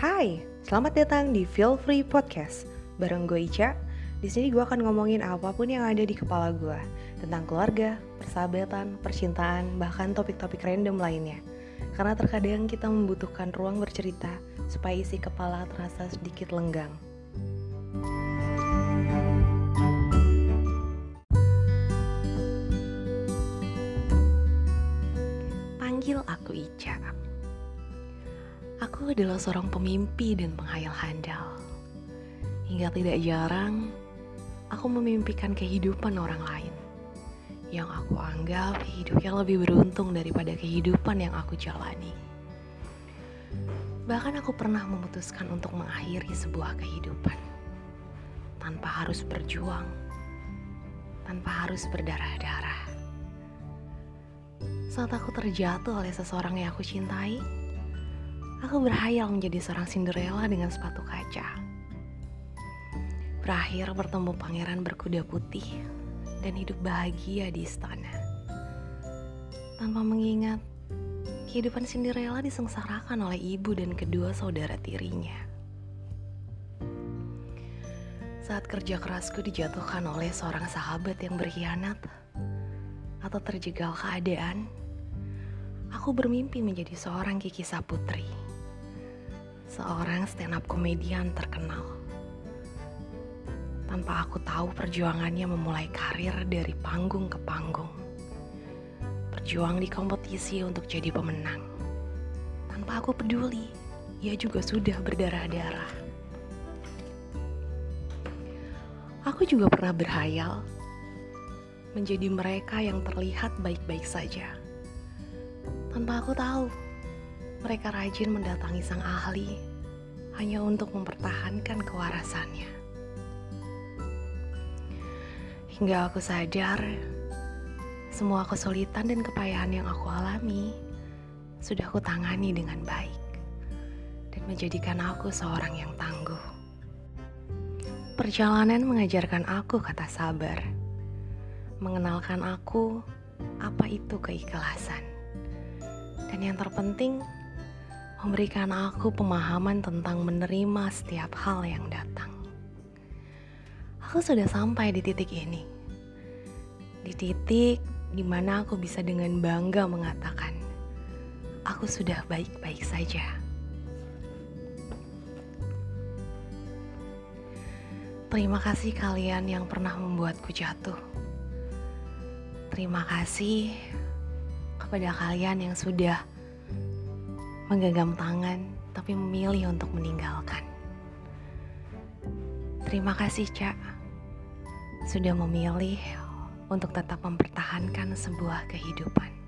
Hai, selamat datang di Feel Free Podcast. Bareng gue Ica. Di sini gue akan ngomongin apa pun yang ada di kepala gue tentang keluarga, persahabatan, percintaan, bahkan topik-topik random lainnya. Karena terkadang kita membutuhkan ruang bercerita supaya isi kepala terasa sedikit lenggang. Panggil aku Ica. Aku adalah seorang pemimpi dan penghayal handal. Hingga tidak jarang, aku memimpikan kehidupan orang lain yang aku anggap hidupnya lebih beruntung daripada kehidupan yang aku jalani. Bahkan aku pernah memutuskan untuk mengakhiri sebuah kehidupan tanpa harus berjuang, tanpa harus berdarah-darah. Saat aku terjatuh oleh seseorang yang aku cintai, aku berhayal menjadi seorang Cinderella dengan sepatu kaca. Berakhir bertemu pangeran berkuda putih dan hidup bahagia di istana. Tanpa mengingat, kehidupan Cinderella disengsarakan oleh ibu dan kedua saudara tirinya. Saat kerja kerasku dijatuhkan oleh seorang sahabat yang berkhianat atau terjegal keadaan, aku bermimpi menjadi seorang Kiki Saputri, seorang stand-up komedian terkenal. Tanpa aku tahu perjuangannya memulai karir dari panggung ke panggung. Berjuang di kompetisi untuk jadi pemenang. Tanpa aku peduli, ia juga sudah berdarah-darah. Aku juga pernah berhayal menjadi mereka yang terlihat baik-baik saja. Tanpa aku tahu, mereka rajin mendatangi sang ahli hanya untuk mempertahankan kewarasannya. Hingga aku sadar, semua kesulitan dan kepayahan yang aku alami sudah aku tangani dengan baik dan menjadikan aku seorang yang tangguh. Perjalanan mengajarkan aku kata sabar, mengenalkan aku apa itu keikhlasan, dan yang terpenting memberikan aku pemahaman tentang menerima setiap hal yang datang. Aku sudah sampai di titik ini, di titik di mana aku bisa dengan bangga mengatakan, "Aku sudah baik-baik saja." Terima kasih kalian yang pernah membuatku jatuh. Terima kasih kepada kalian yang sudah menggenggam tangan tapi memilih untuk meninggalkan. Terima kasih, Cak, sudah memilih untuk tetap mempertahankan sebuah kehidupan.